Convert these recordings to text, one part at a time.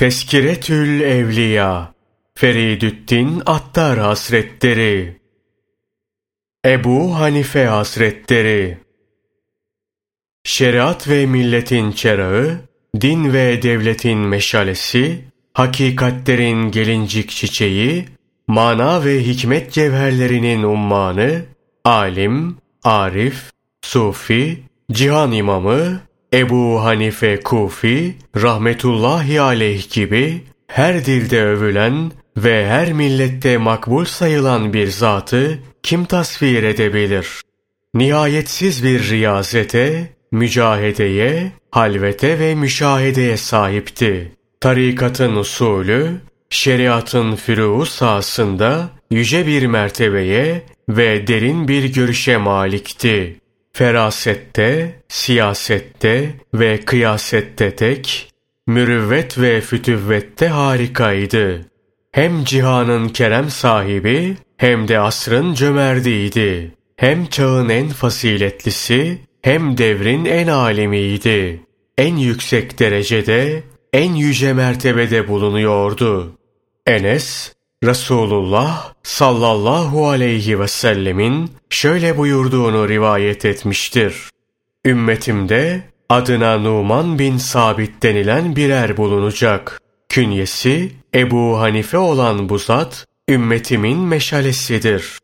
Teskiretül Evliya Feridüddin Attar Hasretleri Ebu Hanife Hasretleri Şeriat ve milletin çerağı, din ve devletin meşalesi, hakikatlerin gelincik çiçeği, mana ve hikmet cevherlerinin ummanı, alim, arif, sufi, cihan imamı, Ebu Hanife Kufi, rahmetullahi aleyh gibi her dilde övülen ve her millette makbul sayılan bir zatı kim tasvir edebilir? Nihayetsiz bir riyazete, mücahedeye, halvete ve müşahedeye sahipti. Tarikatın usulü, şeriatın fürû sahasında yüce bir mertebeye ve derin bir görüşe malikti. Ferasette, siyasette ve kıyasette tek, mürüvvet ve fütüvvette harikaydı. Hem cihanın kerem sahibi hem de asrın cömertiydi. Hem çağın en fasiletlisi hem devrin en alemiydi. En yüksek derecede, en yüce mertebede bulunuyordu. Enes, Resulullah sallallahu aleyhi ve sellemin şöyle buyurduğunu rivayet etmiştir. Ümmetimde adına Numan bin Sabit denilen birer bulunacak. Künyesi Ebu Hanife olan bu zat, ümmetimin meşalesidir.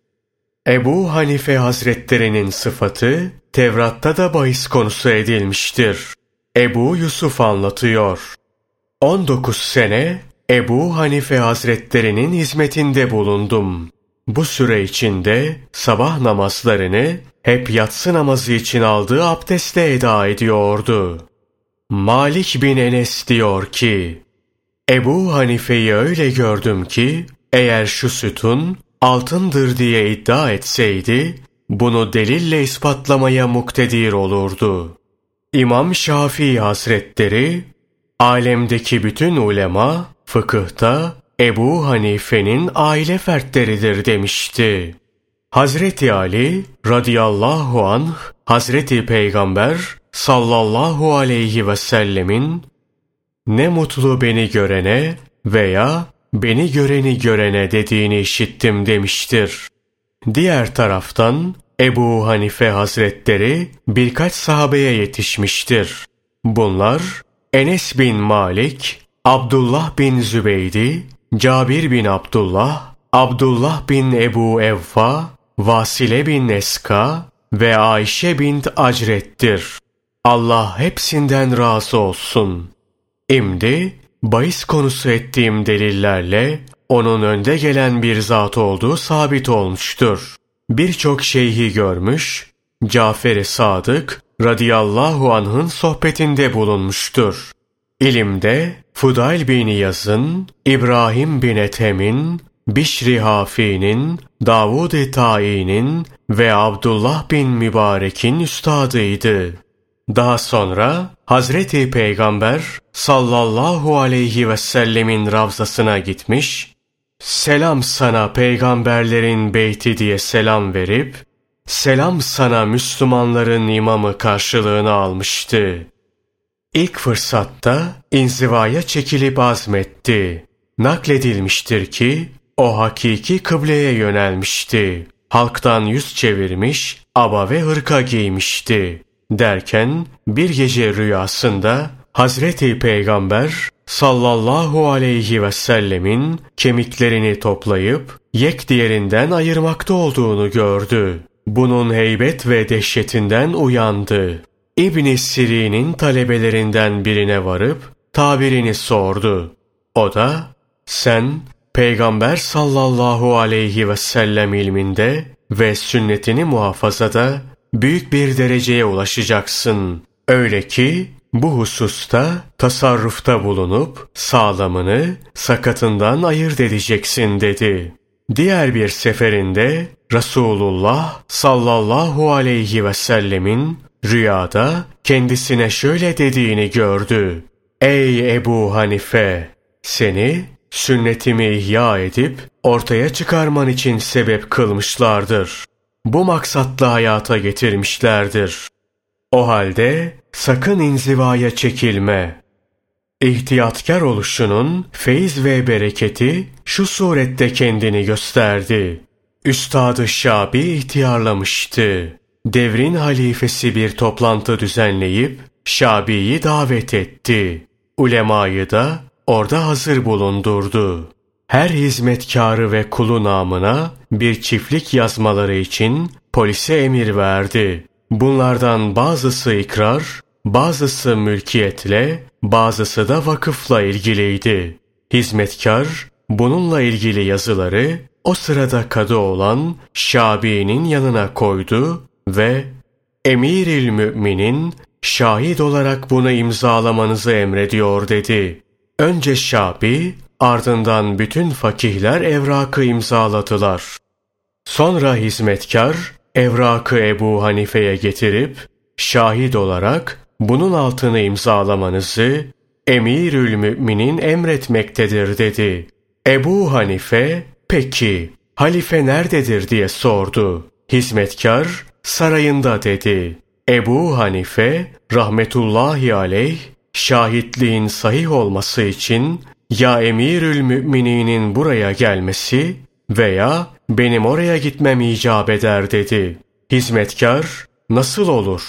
Ebu Hanife Hazretlerinin sıfatı, Tevrat'ta da bahis konusu edilmiştir. Ebu Yusuf anlatıyor. 19 sene Ebu Hanife Hazretlerinin hizmetinde bulundum. Bu süre içinde sabah namazlarını hep yatsı namazı için aldığı abdestle eda ediyordu. Malik bin Enes diyor ki, Ebu Hanife'yi öyle gördüm ki, eğer şu sütun altındır diye iddia etseydi, bunu delille ispatlamaya muktedir olurdu. İmam Şafii Hazretleri, alemdeki bütün ulema, fıkıhta Ebu Hanife'nin aile fertleridir demişti. Hazreti Ali radıyallahu anh Hazreti Peygamber sallallahu aleyhi ve sellemin ne mutlu beni görene veya beni göreni görene dediğini işittim demiştir. Diğer taraftan Ebu Hanife Hazretleri birkaç sahabeye yetişmiştir. Bunlar Enes bin Malik, Abdullah bin Zübeydi, Cabir bin Abdullah, Abdullah bin Ebu Evfa, Vasile bin Neska ve Ayşe bint Acret'tir. Allah hepsinden razı olsun. İmdi, bahis konusu ettiğim delillerle onun önde gelen bir zat olduğu sabit olmuştur. Birçok şeyhi görmüş, Cafer-i Sadık radıyallahu anh'ın sohbetinde bulunmuştur. İlimde Fudayl bin Yaz'ın, İbrahim bin Ethem'in, Bişri Hafi'nin, Davud-i Ta'i'nin ve Abdullah bin Mübarek'in üstadıydı. Daha sonra Hazreti Peygamber sallallahu aleyhi ve sellemin ravzasına gitmiş, selam sana peygamberlerin beyti diye selam verip, selam sana Müslümanların imamı karşılığını almıştı. İlk fırsatta inzivaya çekilip azmetti. Nakledilmiştir ki o hakiki kıbleye yönelmişti. Halktan yüz çevirmiş, aba ve hırka giymişti. Derken bir gece rüyasında Hazreti Peygamber sallallahu aleyhi ve sellemin kemiklerini toplayıp yek diğerinden ayırmakta olduğunu gördü. Bunun heybet ve dehşetinden uyandı. İbn Siri'nin talebelerinden birine varıp tabirini sordu. O da sen Peygamber sallallahu aleyhi ve sellem ilminde ve sünnetini muhafazada büyük bir dereceye ulaşacaksın. Öyle ki bu hususta tasarrufta bulunup sağlamını sakatından ayırt edeceksin dedi. Diğer bir seferinde Resulullah sallallahu aleyhi ve sellemin rüyada kendisine şöyle dediğini gördü. Ey Ebu Hanife! Seni sünnetimi ihya edip ortaya çıkarman için sebep kılmışlardır. Bu maksatla hayata getirmişlerdir. O halde sakın inzivaya çekilme. İhtiyatkar oluşunun feyiz ve bereketi şu surette kendini gösterdi. Üstadı Şabi ihtiyarlamıştı. Devrin halifesi bir toplantı düzenleyip Şabi'yi davet etti. Ulemayı da orada hazır bulundurdu. Her hizmetkarı ve kulu namına bir çiftlik yazmaları için polise emir verdi. Bunlardan bazısı ikrar, bazısı mülkiyetle, bazısı da vakıfla ilgiliydi. Hizmetkar bununla ilgili yazıları o sırada kadı olan Şabi'nin yanına koydu ve Emiril Müminin şahit olarak bunu imzalamanızı emrediyor dedi. Önce Şabi, ardından bütün fakihler evrakı imzaladılar. Sonra hizmetkar evrakı Ebu Hanife'ye getirip şahit olarak bunun altını imzalamanızı Emirül Müminin emretmektedir dedi. Ebu Hanife peki halife nerededir diye sordu. Hizmetkar sarayında dedi. Ebu Hanife rahmetullahi aleyh şahitliğin sahih olması için ya Emirül Mümininin buraya gelmesi veya benim oraya gitmem icap eder dedi. Hizmetkar nasıl olur?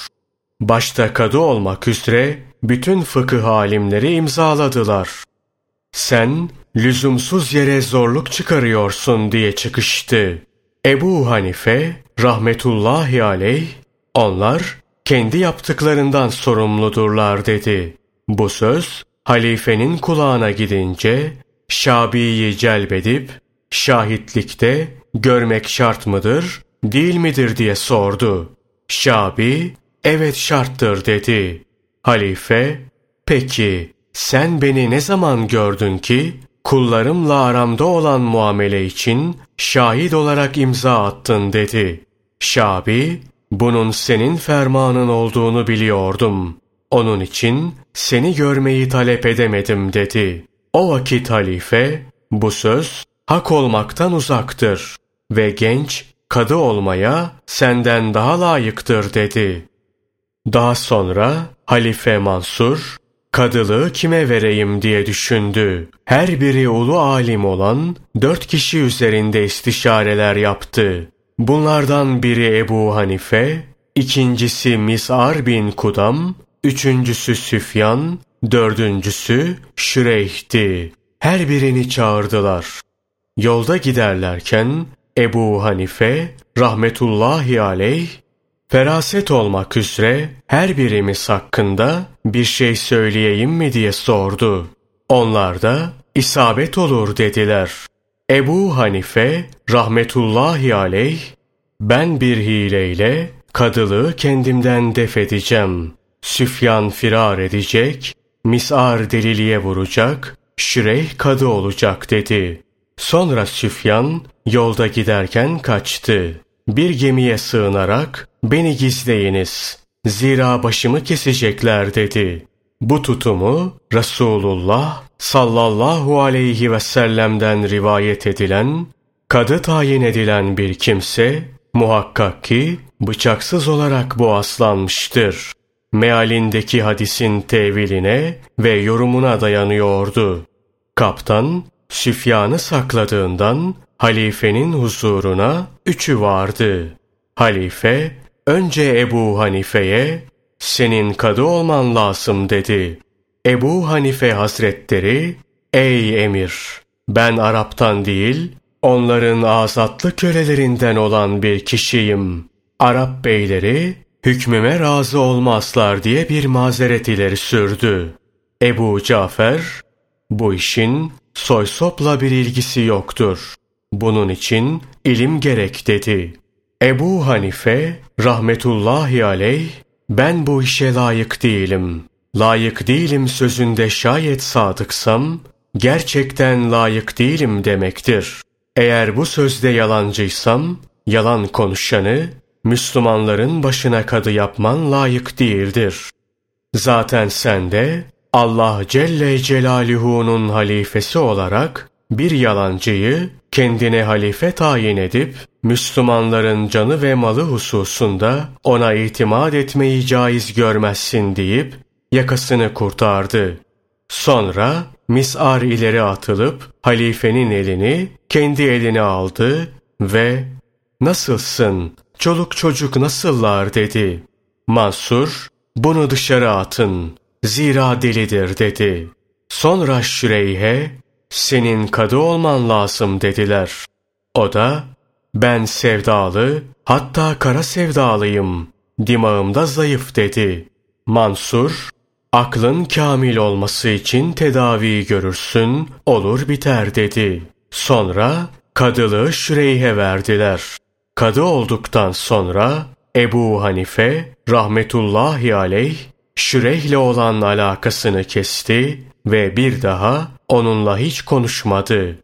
Başta kadı olmak üzere bütün fıkıh alimleri imzaladılar. Sen lüzumsuz yere zorluk çıkarıyorsun diye çıkıştı. Ebu Hanife rahmetullahi aleyh onlar kendi yaptıklarından sorumludurlar dedi. Bu söz halifenin kulağına gidince Şabi'yi celbedip şahitlikte görmek şart mıdır, değil midir diye sordu. Şabi, evet şarttır dedi. Halife, peki sen beni ne zaman gördün ki kullarımla aramda olan muamele için şahit olarak imza attın dedi. Şabi, bunun senin fermanın olduğunu biliyordum. Onun için seni görmeyi talep edemedim dedi. O vakit halife, bu söz hak olmaktan uzaktır ve genç kadı olmaya senden daha layıktır dedi. Daha sonra Halife Mansur, kadılığı kime vereyim diye düşündü. Her biri ulu alim olan dört kişi üzerinde istişareler yaptı. Bunlardan biri Ebu Hanife, ikincisi Mis'ar bin Kudam, üçüncüsü Süfyan, dördüncüsü Şüreyh'ti. Her birini çağırdılar. Yolda giderlerken Ebu Hanife rahmetullahi aleyh feraset olmak üzere her birimiz hakkında bir şey söyleyeyim mi diye sordu. Onlar da isabet olur dediler. Ebu Hanife rahmetullahi aleyh ben bir hileyle kadılığı kendimden def edeceğim. Süfyan firar edecek, Mis'ar deliliye vuracak, Şireyh kadı olacak dedi. Sonra Süfyan yolda giderken kaçtı. Bir gemiye sığınarak beni gizleyiniz. Zira başımı kesecekler dedi. Bu tutumu Resulullah sallallahu aleyhi ve sellem'den rivayet edilen, kadı tayin edilen bir kimse muhakkak ki bıçaksız olarak boğazlanmıştır. Mealindeki hadisin teviline ve yorumuna dayanıyordu. Kaptan Süfyan'ı sakladığından halifenin huzuruna üçü vardı. Halife önce Ebu Hanife'ye senin kadı olman lazım dedi. Ebu Hanife Hazretleri ey emir ben Arap'tan değil onların azatlı kölelerinden olan bir kişiyim. Arap beyleri hükmüme razı olmazlar diye bir mazeret ileri sürdü. Ebu Cafer bu işin soy sopla bir ilgisi yoktur. Bunun için ilim gerek dedi. Ebu Hanife rahmetullahi aleyh ben bu işe layık değilim. Layık değilim sözünde şayet sadıksam gerçekten layık değilim demektir. Eğer bu sözde yalancıysam yalan konuşanı Müslümanların başına kadı yapman layık değildir. Zaten sen de Allah Celle Celaluhu'nun halifesi olarak bir yalancıyı kendine halife tayin edip Müslümanların canı ve malı hususunda ona itimat etmeyi caiz görmezsin deyip yakasını kurtardı. Sonra misar ileri atılıp halifenin elini kendi eline aldı ve ''Nasılsın, çoluk çocuk nasıllar?'' dedi. Mansur ''Bunu dışarı atın, zira delidir.'' dedi. Sonra Şüreyhe ''Senin kadı olman lazım.'' dediler. O da ''Ben sevdalı, hatta kara sevdalıyım, dimağımda zayıf.'' dedi. Mansur Aklın kamil olması için tedavi görürsün, olur biter dedi. Sonra kadılığı Şüreyh'e verdiler. Kadı olduktan sonra Ebu Hanife rahmetullahi aleyh Şüreyh'le olan alakasını kesti ve bir daha onunla hiç konuşmadı.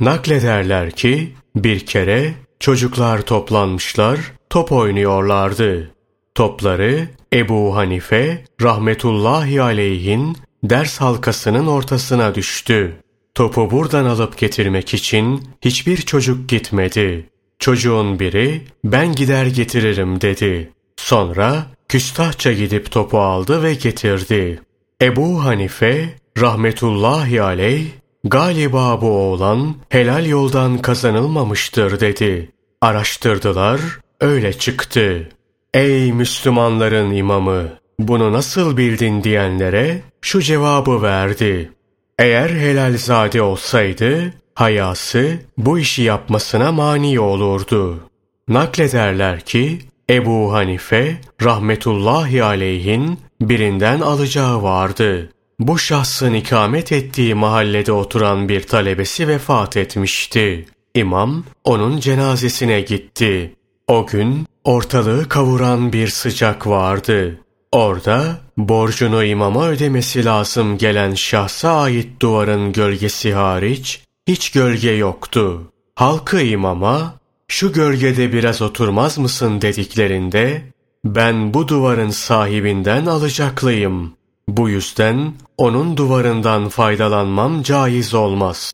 Naklederler ki bir kere çocuklar toplanmışlar, top oynuyorlardı. Topları Ebu Hanife rahmetullahi aleyhin ders halkasının ortasına düştü. Topu buradan alıp getirmek için hiçbir çocuk gitmedi. Çocuğun biri ben gider getiririm dedi. Sonra küstahça gidip topu aldı ve getirdi. Ebu Hanife rahmetullahi aleyh galiba bu oğlan helal yoldan kazanılmamıştır dedi. Araştırdılar öyle çıktı. Ey Müslümanların imamı! Bunu nasıl bildin diyenlere şu cevabı verdi. Eğer helalzade olsaydı, hayası bu işi yapmasına mani olurdu. Naklederler ki, Ebu Hanife rahmetullahi aleyhin birinden alacağı vardı. Bu şahsın ikamet ettiği mahallede oturan bir talebesi vefat etmişti. İmam onun cenazesine gitti. O gün ortalığı kavuran bir sıcak vardı. Orada borcunu imama ödemesi lazım gelen şahsa ait duvarın gölgesi hariç hiç gölge yoktu. Halkı imama şu gölgede biraz oturmaz mısın dediklerinde ben bu duvarın sahibinden alacaklıyım. Bu yüzden onun duvarından faydalanmam caiz olmaz.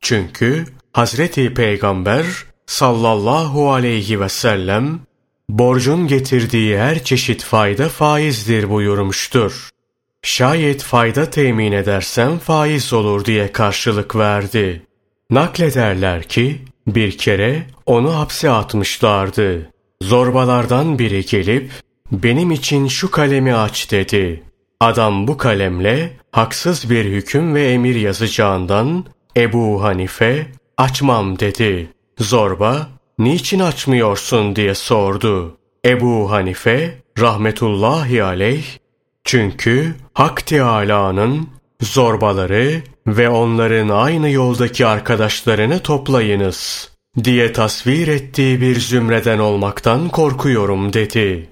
Çünkü Hazreti Peygamber sallallahu aleyhi ve sellem borcun getirdiği her çeşit fayda faizdir buyurmuştur. Şayet fayda temin edersen faiz olur diye karşılık verdi. Naklederler ki bir kere onu hapse atmışlardı. Zorbalardan biri gelip benim için şu kalemi aç dedi. Adam bu kalemle haksız bir hüküm ve emir yazacağından Ebu Hanife açmam dedi. Zorba niçin açmıyorsun diye sordu. Ebu Hanife rahmetullahi aleyh çünkü Hak Teâlâ'nın zorbaları ve onların aynı yoldaki arkadaşlarını toplayınız diye tasvir ettiği bir zümreden olmaktan korkuyorum dedi.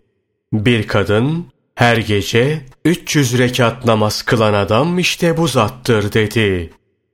Bir kadın her gece 300 rekat namaz kılan adam işte bu zattır dedi.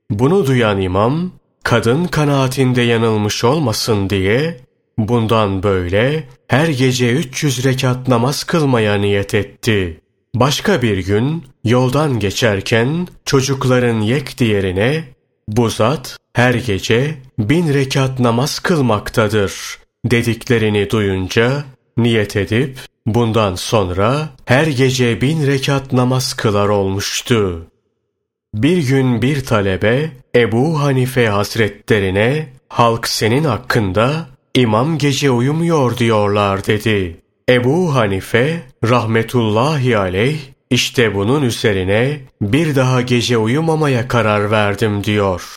Bunu duyan imam kadın kanaatinde yanılmış olmasın diye bundan böyle her gece 300 rekat namaz kılmaya niyet etti. Başka bir gün yoldan geçerken çocukların yek diğerine bu zat her gece bin rekat namaz kılmaktadır dediklerini duyunca niyet edip bundan sonra her gece bin rekat namaz kılar olmuştu. Bir gün bir talebe Ebu Hanife Hazretlerine halk senin hakkında imam gece uyumuyor diyorlar dedi. Ebu Hanife rahmetullahi aleyh işte bunun üzerine bir daha gece uyumamaya karar verdim diyor.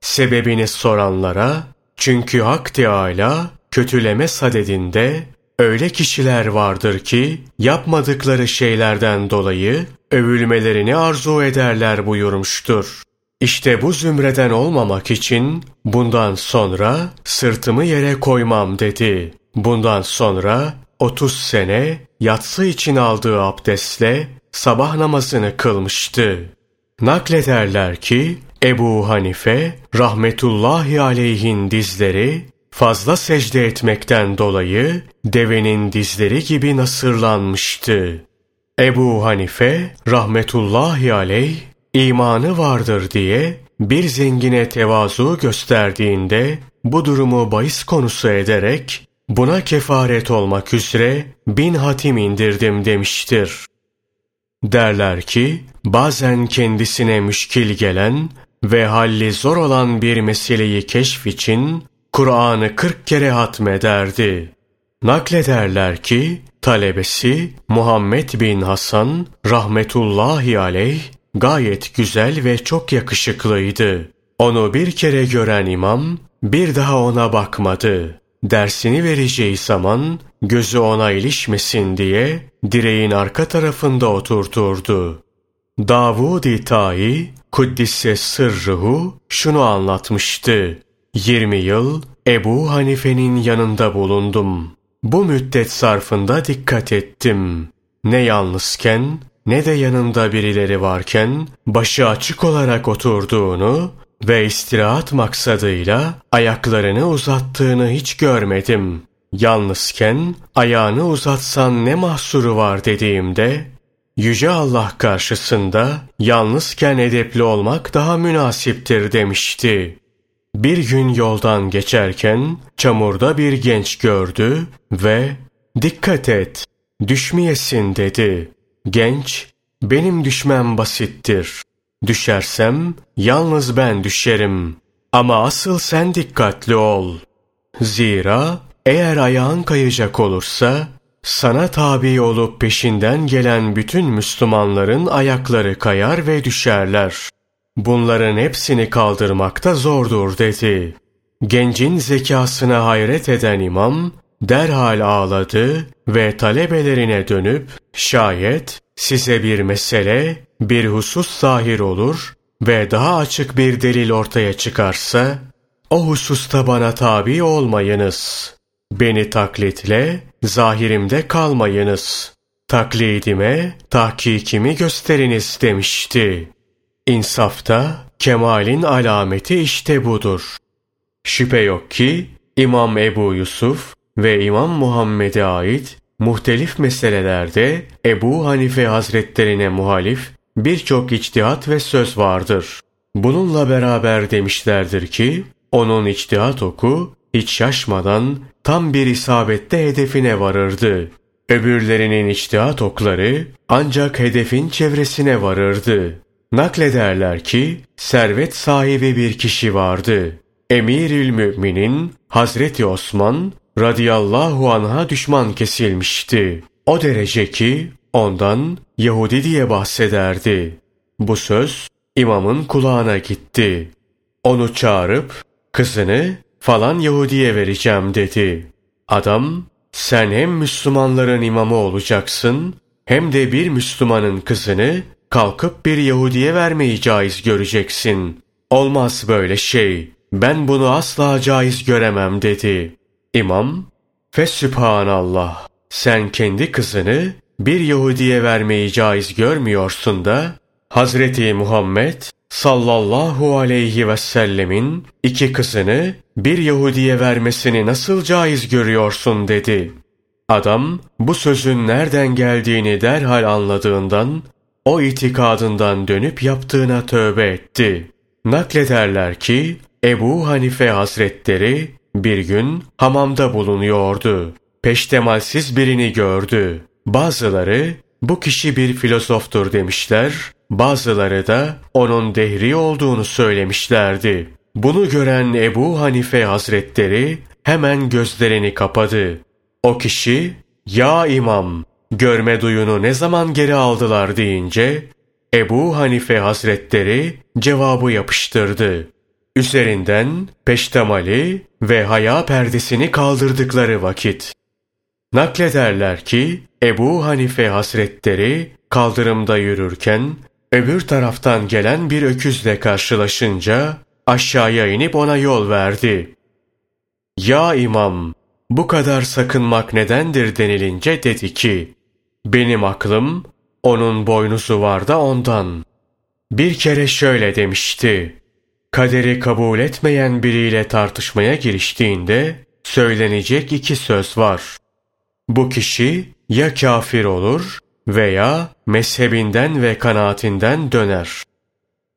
Sebebini soranlara çünkü Hak Teâlâ kötüleme sadedinde öyle kişiler vardır ki yapmadıkları şeylerden dolayı övülmelerini arzu ederler buyurmuştur. İşte bu zümreden olmamak için bundan sonra sırtımı yere koymam dedi. Bundan sonra 30 sene yatsı için aldığı abdestle sabah namazını kılmıştı. Naklederler ki Ebu Hanife rahmetullahi aleyhin dizleri fazla secde etmekten dolayı devenin dizleri gibi nasırlanmıştı. Ebu Hanife rahmetullahi aleyh imanı vardır diye bir zengine tevazu gösterdiğinde bu durumu bahis konusu ederek buna kefaret olmak üzere bin hatim indirdim demiştir. Derler ki bazen kendisine müşkil gelen ve halli zor olan bir meseleyi keşf için Kur'an'ı kırk kere hatmederdi. Naklederler ki talebesi Muhammed bin Hasan rahmetullahi aleyh gayet güzel ve çok yakışıklıydı. Onu bir kere gören imam bir daha ona bakmadı. Dersini vereceği zaman gözü ona ilişmesin diye direğin arka tarafında oturturdu. Davud-i Tai, Kuddisse sırrıhu şunu anlatmıştı. 20 yıl Ebu Hanife'nin yanında bulundum. Bu müddet sarfında dikkat ettim. Ne yalnızken ne de yanında birileri varken başı açık olarak oturduğunu ve istirahat maksadıyla ayaklarını uzattığını hiç görmedim. Yalnızken ayağını uzatsan ne mahsuru var dediğimde Yüce Allah karşısında yalnızken edepli olmak daha münasiptir demişti. Bir gün yoldan geçerken çamurda bir genç gördü ve dikkat et düşmeyesin dedi. Genç benim düşmem basittir. Düşersem yalnız ben düşerim. Ama asıl sen dikkatli ol. Zira eğer ayağın kayacak olursa sana tabi olup peşinden gelen bütün Müslümanların ayakları kayar ve düşerler. Bunların hepsini kaldırmakta zordur dedi. Gencin zekasına hayret eden imam derhal ağladı ve talebelerine dönüp şayet size bir mesele, bir husus zahir olur ve daha açık bir delil ortaya çıkarsa o hususta bana tabi olmayınız. Beni taklitle zahirimde kalmayınız. Taklidime, tahkikimi gösteriniz demişti. İnsafta kemalin alameti işte budur. Şüphe yok ki İmam Ebu Yusuf ve İmam Muhammed'e ait muhtelif meselelerde Ebu Hanife Hazretlerine muhalif birçok içtihat ve söz vardır. Bununla beraber demişlerdir ki, onun içtihat oku hiç şaşmadan tam bir isabette hedefine varırdı. Öbürlerinin içtihat okları ancak hedefin çevresine varırdı. Naklederler ki servet sahibi bir kişi vardı. Emirül Müminin Hazreti Osman radıyallahu anha düşman kesilmişti. O derece ki ondan Yahudi diye bahsederdi. Bu söz imamın kulağına gitti. Onu çağırıp kızını falan Yahudi'ye vereceğim dedi. Adam sen hem Müslümanların imamı olacaksın hem de bir Müslümanın kızını kalkıp bir Yahudi'ye vermeyi caiz göreceksin. Olmaz böyle şey. Ben bunu asla caiz göremem dedi. İmam, Fesübhanallah, sen kendi kızını bir Yahudi'ye vermeyi caiz görmüyorsun da, Hazreti Muhammed sallallahu aleyhi ve sellemin iki kızını bir Yahudi'ye vermesini nasıl caiz görüyorsun dedi. Adam bu sözün nereden geldiğini derhal anladığından o itikadından dönüp yaptığına tövbe etti. Naklederler ki Ebu Hanife Hazretleri bir gün hamamda bulunuyordu. Peştemalsiz birini gördü. Bazıları bu kişi bir filozoftur demişler, bazıları da onun dehri olduğunu söylemişlerdi. Bunu gören Ebu Hanife Hazretleri hemen gözlerini kapadı. O kişi, ya imam, görme duyunu ne zaman geri aldılar deyince, Ebu Hanife Hazretleri cevabı yapıştırdı. Üzerinden peştemali ve haya perdesini kaldırdıkları vakit. Naklederler ki Ebu Hanife Hazretleri kaldırımda yürürken öbür taraftan gelen bir öküzle karşılaşınca aşağıya inip ona yol verdi. Ya imam bu kadar sakınmak nedendir denilince dedi ki benim aklım onun boynuzu var da ondan. Bir kere şöyle demişti. Kaderi kabul etmeyen biriyle tartışmaya giriştiğinde söylenecek iki söz var. Bu kişi ya kafir olur veya mezhebinden ve kanaatinden döner.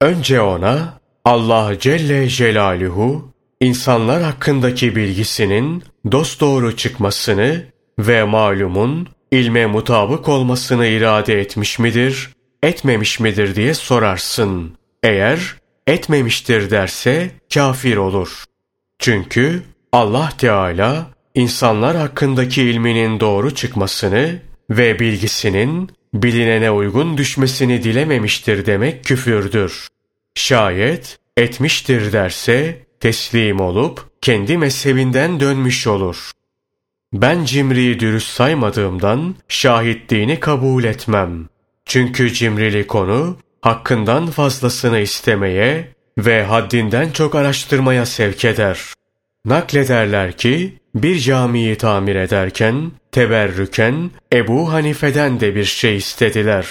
Önce ona Allah Celle Celaluhu insanlar hakkındaki bilgisinin dosdoğru çıkmasını ve malumun ilme mutabık olmasını irade etmiş midir, etmemiş midir diye sorarsın. Eğer etmemiştir derse kafir olur. Çünkü Allah Teala insanlar hakkındaki ilminin doğru çıkmasını ve bilgisinin bilinene uygun düşmesini dilememiştir demek küfürdür. Şayet etmiştir derse teslim olup kendi mezhebinden dönmüş olur. Ben cimriyi dürüst saymadığımdan şahitliğini kabul etmem. Çünkü cimrili konu hakkından fazlasını istemeye ve haddinden çok araştırmaya sevk eder. Naklederler ki bir camiyi tamir ederken teberrüken Ebu Hanife'den de bir şey istediler.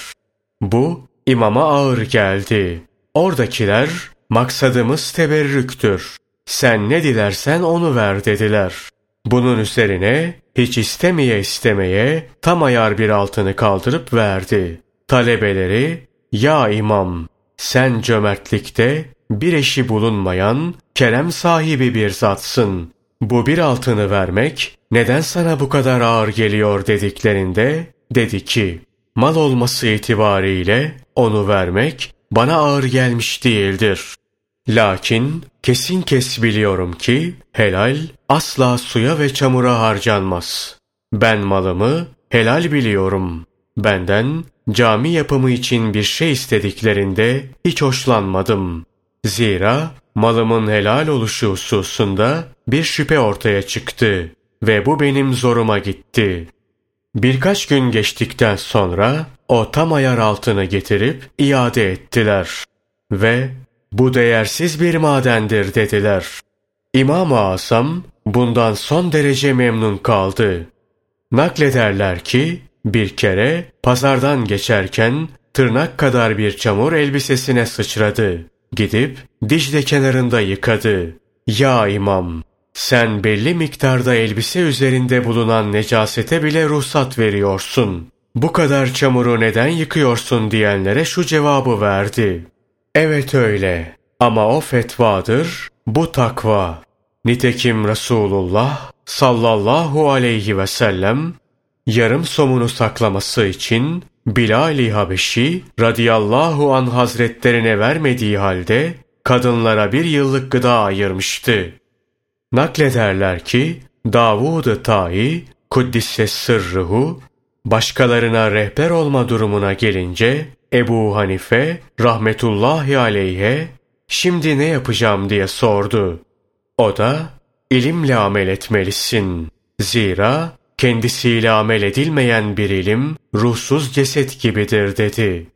Bu imama ağır geldi. Oradakiler maksadımız teberrüktür. Sen ne dilersen onu ver dediler. Bunun üzerine hiç istemeye istemeye tam ayar bir altını kaldırıp verdi. Talebeleri ya imam sen cömertlikte bir eşi bulunmayan kerem sahibi bir zatsın. Bu bir altını vermek neden sana bu kadar ağır geliyor dediklerinde dedi ki mal olması itibariyle onu vermek bana ağır gelmiş değildir. Lakin kesin kes biliyorum ki helal asla suya ve çamura harcanmaz. Ben malımı helal biliyorum. Benden cami yapımı için bir şey istediklerinde hiç hoşlanmadım. Zira malımın helal oluşu hususunda bir şüphe ortaya çıktı ve bu benim zoruma gitti. Birkaç gün geçtikten sonra o tam ayar altını getirip iade ettiler ve bu değersiz bir madendir dediler. İmam-ı Asam bundan son derece memnun kaldı. Naklederler ki bir kere pazardan geçerken tırnak kadar bir çamur elbisesine sıçradı. Gidip Dicle kenarında yıkadı. Ya imam, sen belli miktarda elbise üzerinde bulunan necasete bile ruhsat veriyorsun. Bu kadar çamuru neden yıkıyorsun diyenlere şu cevabı verdi. Evet öyle ama o fetvadır, bu takva. Nitekim Resulullah sallallahu aleyhi ve sellem yarım somunu saklaması için Bilal-i Habeşi radıyallahu an hazretlerine vermediği halde kadınlara bir yıllık gıda ayırmıştı. Naklederler ki Davud-ı Ta'i Kuddisse sırrıhu başkalarına rehber olma durumuna gelince Ebu Hanife rahmetullahi aleyhe şimdi ne yapacağım diye sordu. O da ilimle amel etmelisin. Zira kendisiyle amel edilmeyen bir ilim ruhsuz ceset gibidir dedi.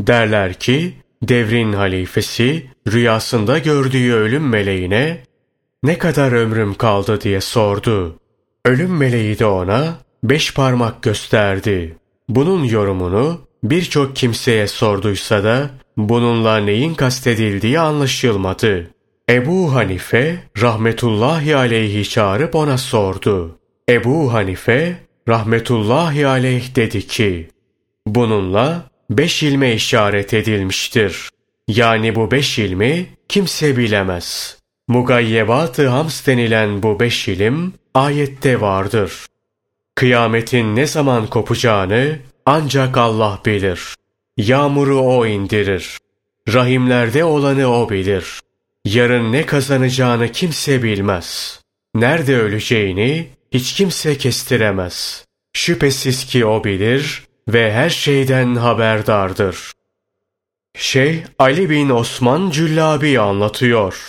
Derler ki devrin halifesi rüyasında gördüğü ölüm meleğine ne kadar ömrüm kaldı diye sordu. Ölüm meleği de ona beş parmak gösterdi. Bunun yorumunu birçok kimseye sorduysa da bununla neyin kastedildiği anlaşılmadı. Ebu Hanife rahmetullahi aleyhi çağırıp ona sordu. Ebu Hanife rahmetullahi aleyh dedi ki, bununla beş ilme işaret edilmiştir. Yani bu beş ilmi kimse bilemez. Mugayyebat-ı hams denilen bu beş ilim ayette vardır. Kıyametin ne zaman kopacağını ancak Allah bilir. Yağmuru O indirir. Rahimlerde olanı O bilir. Yarın ne kazanacağını kimse bilmez. Nerede öleceğini hiç kimse kestiremez. Şüphesiz ki O bilir ve her şeyden haberdardır. Şey Ali bin Osman Cüllabi anlatıyor.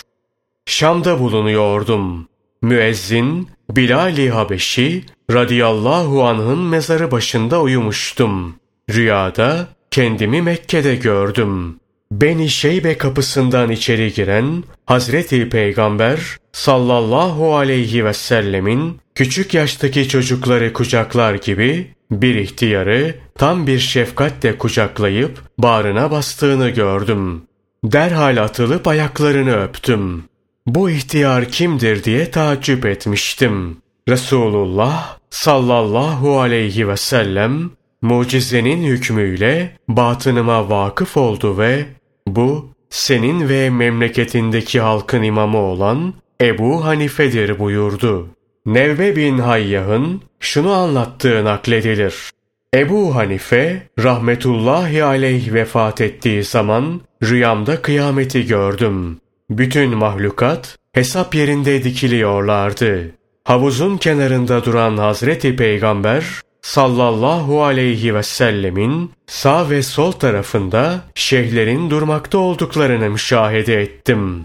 Şam'da bulunuyordum. Müezzin Bilal-i Habeşi radıyallahu anh'ın mezarı başında uyumuştum. Rüyada kendimi Mekke'de gördüm. Beni Şeybe kapısından içeri giren Hazreti Peygamber sallallahu aleyhi ve sellemin küçük yaştaki çocukları kucaklar gibi bir ihtiyarı tam bir şefkatle kucaklayıp bağrına bastığını gördüm. Derhal atılıp ayaklarını öptüm. Bu ihtiyar kimdir diye taaccüp etmiştim. Resulullah sallallahu aleyhi ve sellem mucizenin hükmüyle batınıma vakıf oldu ve bu senin ve memleketindeki halkın imamı olan Ebu Hanife'dir buyurdu. Nevve bin Hayyah'ın şunu anlattığı nakledilir. Ebu Hanife rahmetullahi aleyh vefat ettiği zaman rüyamda kıyameti gördüm. Bütün mahlukat hesap yerinde dikiliyorlardı. Havuzun kenarında duran Hazreti Peygamber sallallahu aleyhi ve sellemin sağ ve sol tarafında şeyhlerin durmakta olduklarını müşahede ettim.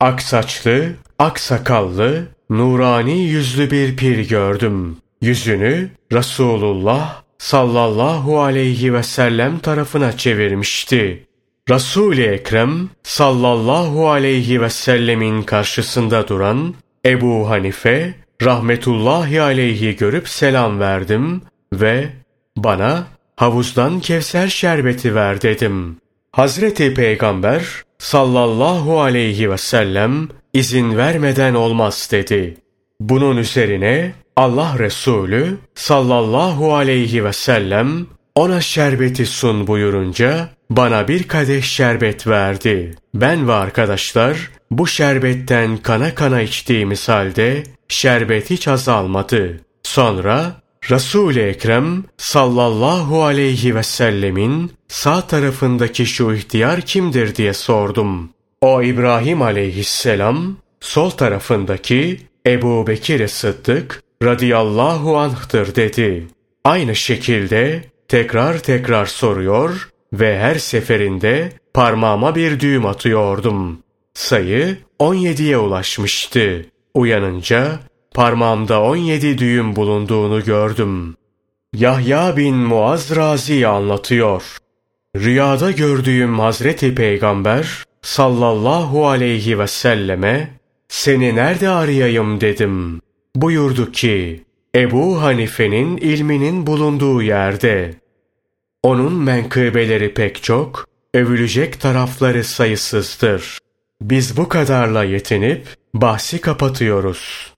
Aksaçlı, aksakallı, nurani yüzlü bir pir gördüm. Yüzünü Resulullah sallallahu aleyhi ve sellem tarafına çevirmişti. Resul-i Ekrem sallallahu aleyhi ve sellemin karşısında duran Ebu Hanife rahmetullahi aleyhi görüp selam verdim ve bana havuzdan Kevser şerbeti ver dedim. Hazreti Peygamber sallallahu aleyhi ve sellem izin vermeden olmaz dedi. Bunun üzerine Allah Resulü sallallahu aleyhi ve sellem ona şerbeti sun buyurunca bana bir kadeh şerbet verdi. Ben ve arkadaşlar bu şerbetten kana kana içtiğimiz halde şerbet hiç azalmadı. Sonra Resul-i Ekrem sallallahu aleyhi ve sellemin sağ tarafındaki şu ihtiyar kimdir diye sordum. O İbrahim aleyhisselam, sol tarafındaki Ebu Bekir Sıddık radıyallahu anh'tır dedi. Aynı şekilde tekrar tekrar soruyor ve her seferinde parmağıma bir düğüm atıyordum. Sayı 17'ye ulaşmıştı. Uyanınca parmağımda 17 düğüm bulunduğunu gördüm. Yahya bin Muaz Razi anlatıyor. Rüyada gördüğüm Hazreti Peygamber sallallahu aleyhi ve selleme seni nerede arayayım dedim. Buyurdu ki Ebu Hanife'nin ilminin bulunduğu yerde. Onun menkıbeleri pek çok, övülecek tarafları sayısızdır. Biz bu kadarla yetinip bahsi kapatıyoruz.